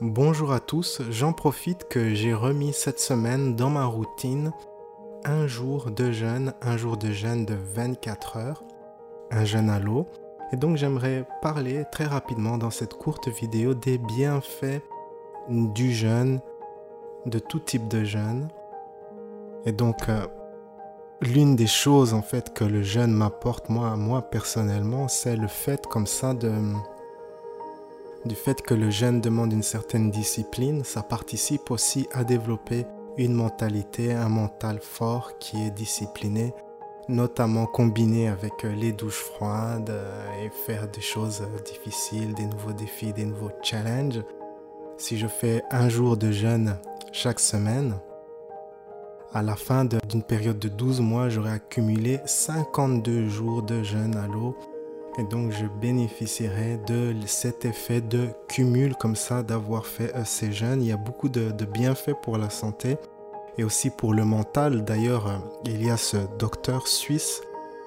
Bonjour à tous, j'en profite que j'ai remis cette semaine dans ma routine un jour de jeûne, un jour de jeûne de 24 heures, un jeûne à l'eau. Et donc j'aimerais parler très rapidement dans cette courte vidéo des bienfaits du jeûne, de tout type de jeûne. Et donc euh, l'une des choses en fait que le jeûne m'apporte moi, moi personnellement, c'est le fait comme ça de du fait que le jeûne demande une certaine discipline, ça participe aussi à développer une mentalité, un mental fort qui est discipliné, notamment combiné avec euh, les douches froides euh, et faire des choses euh, difficiles, des nouveaux défis, des nouveaux challenges. Si je fais un jour de jeûne chaque semaine, à la fin d'une période de 12 mois, j'aurai accumulé 52 jours de jeûne à l'eau et donc je bénéficierai de cet effet de cumul comme ça d'avoir fait euh, ces jeûnes. Il y a beaucoup de, bienfaits pour la santé et aussi pour le mental. D'ailleurs, euh, il y a ce docteur suisse,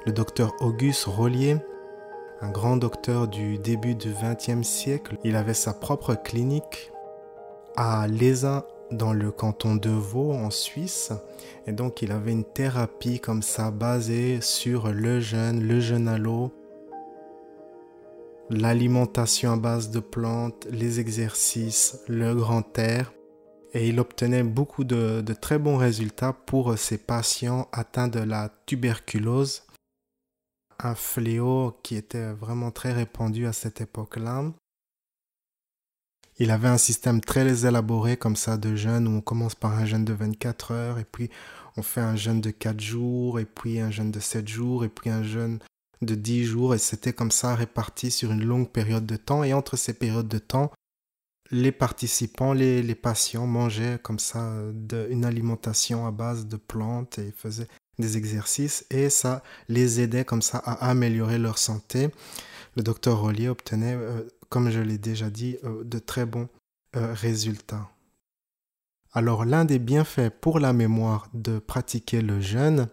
le docteur Auguste Rollier, un grand docteur du début du XXe siècle. Il avait sa propre clinique à Lézin dans le canton de Vaud en Suisse. Et donc il avait une thérapie comme ça basée sur le jeûne, le jeûne à l'eau, l'alimentation à base de plantes, les exercices, le grand air. Et il obtenait beaucoup de, très bons résultats pour ses patients atteints de la tuberculose, un fléau qui était vraiment très répandu à cette époque-là. Il avait un système très élaboré comme ça de jeûne où on commence par un jeûne de 24 heures et puis on fait un jeûne de 4 jours et puis un jeûne de 7 jours et puis un jeûne de 10 jours et c'était comme ça réparti sur une longue période de temps. Et entre ces périodes de temps, les participants, les, les patients mangeaient comme ça de, une alimentation à base de plantes et faisaient des exercices et ça les aidait comme ça à améliorer leur santé. Le docteur Rollier obtenait, euh, comme je l'ai déjà dit, euh, de très bons euh, résultats. Alors l'un des bienfaits pour la mémoire de pratiquer le jeûne,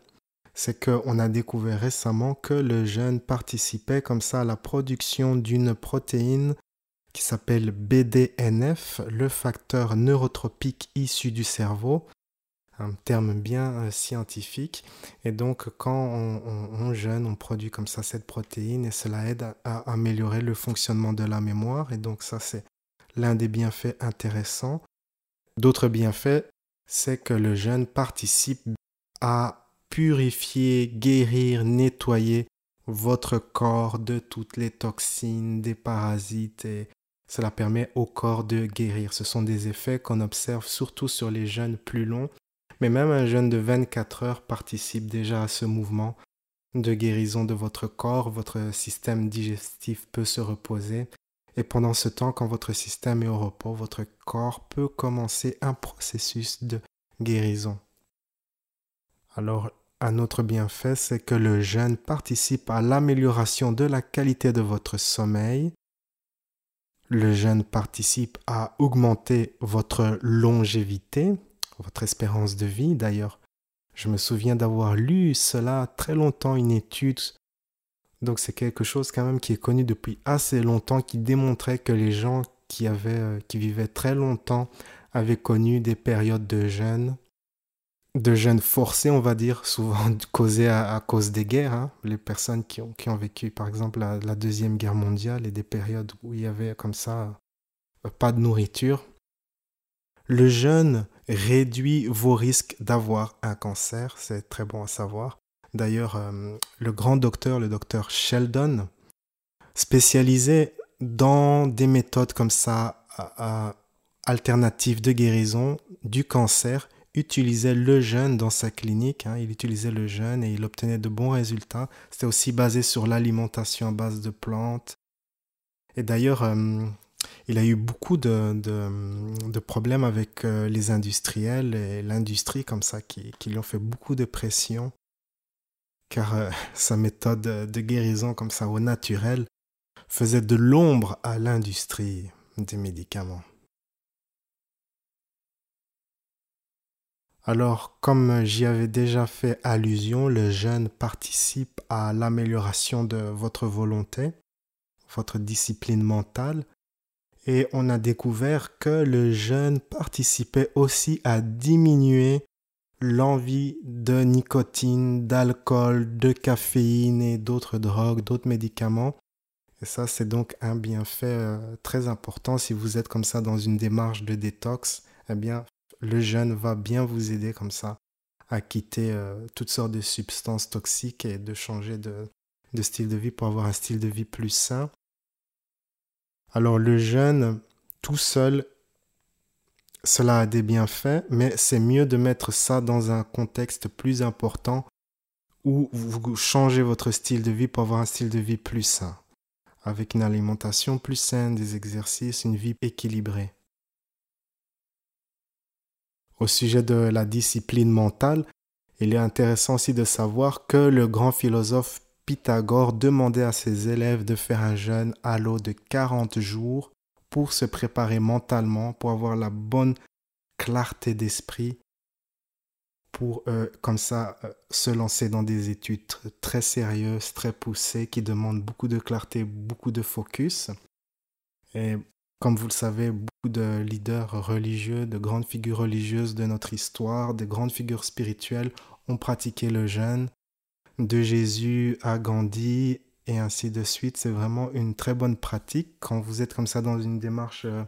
c'est qu'on a découvert récemment que le jeûne participait comme ça à la production d'une protéine qui s'appelle BDNF, le facteur neurotropique issu du cerveau, un terme bien euh, scientifique. Et donc quand on, jeûne, on produit comme ça cette protéine et cela aide à améliorer le fonctionnement de la mémoire. Et donc ça c'est l'un des bienfaits intéressants. D'autres bienfaits, c'est que le jeûne participe à purifier, guérir, nettoyer votre corps de toutes les toxines, des parasites et cela permet au corps de guérir. Ce sont des effets qu'on observe surtout sur les jeûnes plus longs, mais même un jeûne de 24 heures participe déjà à ce mouvement de guérison de votre corps. Votre système digestif peut se reposer et pendant ce temps, quand votre système est au repos, votre corps peut commencer un processus de guérison. Alors, un autre bienfait, c'est que le jeûne participe à l'amélioration de la qualité de votre sommeil. Le jeûne participe à augmenter votre longévité, votre espérance de vie. D'ailleurs, je me souviens d'avoir lu cela très longtemps, une étude. Donc c'est quelque chose quand même qui est connu depuis assez longtemps, qui démontrait que les gens qui, euh, qui vivaient très longtemps avaient connu des périodes de jeûne de jeunes forcés, on va dire, souvent causés à, cause des guerres. Hein. Les personnes qui ont, vécu, par exemple, la, Deuxième Guerre mondiale et des périodes où il y avait comme ça euh, pas de nourriture. Le jeûne réduit vos risques d'avoir un cancer, c'est très bon à savoir. D'ailleurs, euh, le grand docteur, le docteur Sheldon, spécialisé dans des méthodes comme ça, alternatives de guérison du cancer, utilisait le jeûne dans sa clinique. Hein. il utilisait le jeûne et il obtenait de bons résultats. C'était aussi basé sur l'alimentation à base de plantes. Et d'ailleurs, euh, il a eu beaucoup de, problèmes avec euh, les industriels et l'industrie comme ça qui, qui, lui ont fait beaucoup de pression. Car euh, sa méthode de guérison comme ça au naturel faisait de l'ombre à l'industrie des médicaments. Alors, comme j'y avais déjà fait allusion, le jeûne participe à l'amélioration de votre volonté, votre discipline mentale, Et on a découvert que le jeûne participait aussi à diminuer l'envie de nicotine, d'alcool, de caféine et d'autres drogues, d'autres médicaments. Et ça, c'est donc un bienfait euh, très important. Si vous êtes comme ça dans une démarche de détox, eh bien, le jeûne va bien vous aider comme ça à quitter euh, toutes sortes de substances toxiques et de changer de, de style de vie pour avoir un style de vie plus sain. Alors le jeûne tout seul, cela a des bienfaits, mais c'est mieux de mettre ça dans un contexte plus important où vous changez votre style de vie pour avoir un style de vie plus sain, avec une alimentation plus saine, des exercices, une vie équilibrée. Au sujet de la discipline mentale, il est intéressant aussi de savoir que le grand philosophe Pythagore demandait à ses élèves de faire un jeûne à l'eau de 40 jours pour se préparer mentalement, pour avoir la bonne clarté d'esprit, pour euh, comme ça euh, se lancer dans des études très sérieuses, très poussées, qui demandent beaucoup de clarté, beaucoup de focus. Comme vous le savez, beaucoup de leaders religieux, de grandes figures religieuses de notre histoire, de grandes figures spirituelles ont pratiqué le jeûne de Jésus à Gandhi et ainsi de suite. C'est vraiment une très bonne pratique quand vous êtes comme ça dans une démarche euh,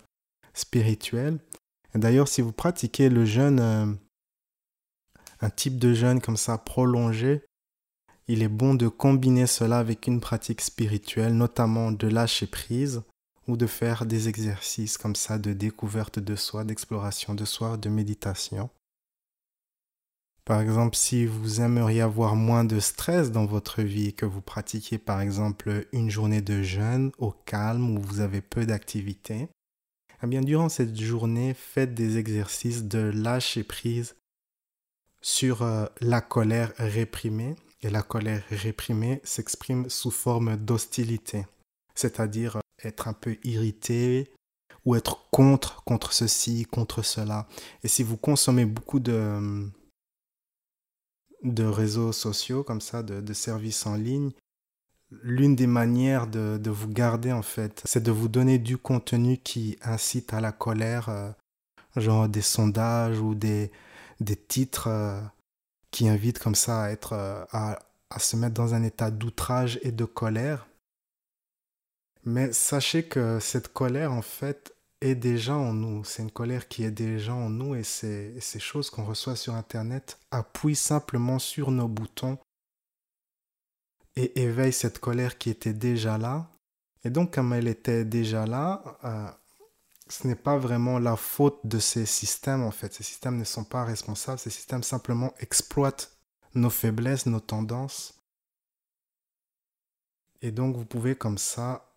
spirituelle. D'ailleurs, si vous pratiquez le jeûne, euh, un type de jeûne comme ça prolongé, il est bon de combiner cela avec une pratique spirituelle, notamment de lâcher prise ou de faire des exercices comme ça de découverte de soi, d'exploration de soi, de méditation. Par exemple, si vous aimeriez avoir moins de stress dans votre vie que vous pratiquiez par exemple une journée de jeûne au calme où vous avez peu d'activité, eh bien durant cette journée, faites des exercices de lâcher prise sur euh, la colère réprimée. Et la colère réprimée s'exprime sous forme d'hostilité, c'est-à-dire être un peu irrité ou être contre, contre ceci, contre cela. Et si vous consommez beaucoup de, de réseaux sociaux comme ça, de, services en ligne, l'une des manières de, vous garder en fait, c'est de vous donner du contenu qui incite à la colère, euh, genre des sondages ou des, des titres euh, qui invitent comme ça à être euh, à, à se mettre dans un état d'outrage et de colère. Mais sachez que cette colère en fait est déjà en nous. C'est une colère qui est déjà en nous et ces, ces choses qu'on reçoit sur Internet appuient simplement sur nos boutons et éveillent cette colère qui était déjà là. Et donc, comme elle était déjà là, euh, ce n'est pas vraiment la faute de ces systèmes en fait. Ces systèmes ne sont pas responsables. Ces systèmes simplement exploitent nos faiblesses, nos tendances. Et donc, vous pouvez comme ça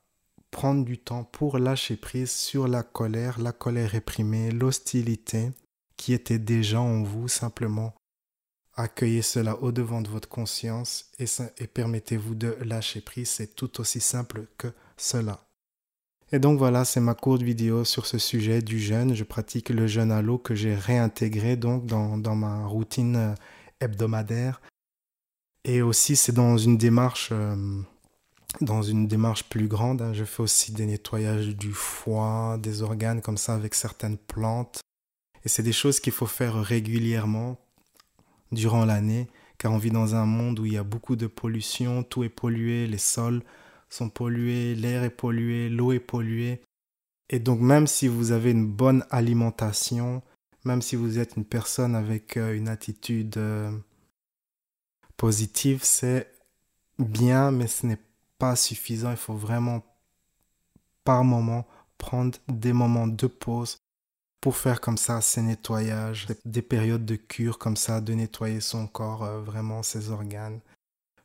prendre du temps pour lâcher prise sur la colère, la colère réprimée, l'hostilité qui était déjà en vous, simplement accueillez cela au devant de votre conscience et, et permettez-vous de lâcher prise, c'est tout aussi simple que cela. Et donc voilà, c'est ma courte vidéo sur ce sujet du jeûne. Je pratique le jeûne à l'eau que j'ai réintégré donc dans, dans, ma routine euh, hebdomadaire. Et aussi, c'est dans une démarche euh, dans une démarche plus grande. Hein, je fais aussi des nettoyages du foie, des organes comme ça avec certaines plantes. Et c'est des choses qu'il faut faire régulièrement durant l'année, car on vit dans un monde où il y a beaucoup de pollution, tout est pollué, les sols sont pollués, l'air est pollué, l'eau est polluée. Et donc même si vous avez une bonne alimentation, même si vous êtes une personne avec euh, une attitude euh, positive, c'est bien, mais ce n'est suffisant. Il faut vraiment, par moment, prendre des moments de pause pour faire comme ça ces nettoyages, des périodes de cure comme ça, de nettoyer son corps, euh, vraiment ses organes,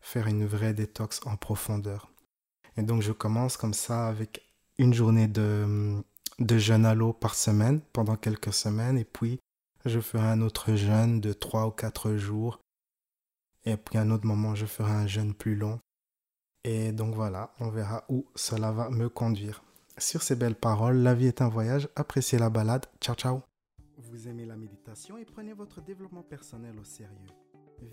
faire une vraie détox en profondeur. Et donc je commence comme ça avec une journée de, de jeûne à l'eau par semaine pendant quelques semaines et puis je ferai un autre jeûne de 3 ou 4 jours et puis un autre moment je ferai un jeûne plus long et donc voilà, on verra où cela va me conduire. Sur ces belles paroles, la vie est un voyage, appréciez la balade. Ciao ciao. Vous aimez la méditation et prenez votre développement personnel au sérieux.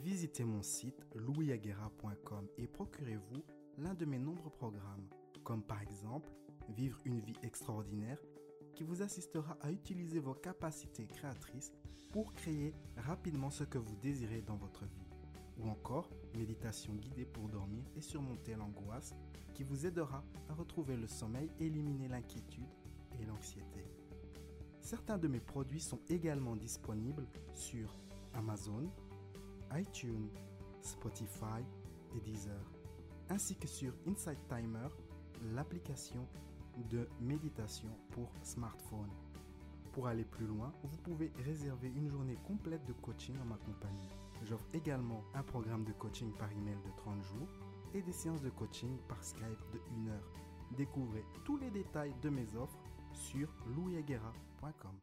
Visitez mon site louisaguera.com et procurez-vous l'un de mes nombreux programmes, comme par exemple Vivre une vie extraordinaire qui vous assistera à utiliser vos capacités créatrices pour créer rapidement ce que vous désirez dans votre vie. Ou encore, méditation guidée pour dormir et surmonter l'angoisse qui vous aidera à retrouver le sommeil, éliminer l'inquiétude et l'anxiété. Certains de mes produits sont également disponibles sur Amazon, iTunes, Spotify et Deezer, ainsi que sur Insight Timer, l'application de méditation pour smartphone. Pour aller plus loin, vous pouvez réserver une journée complète de coaching en ma compagnie. J'offre également un programme de coaching par email de 30 jours et des séances de coaching par Skype de 1 heure. Découvrez tous les détails de mes offres sur louieguerra.com.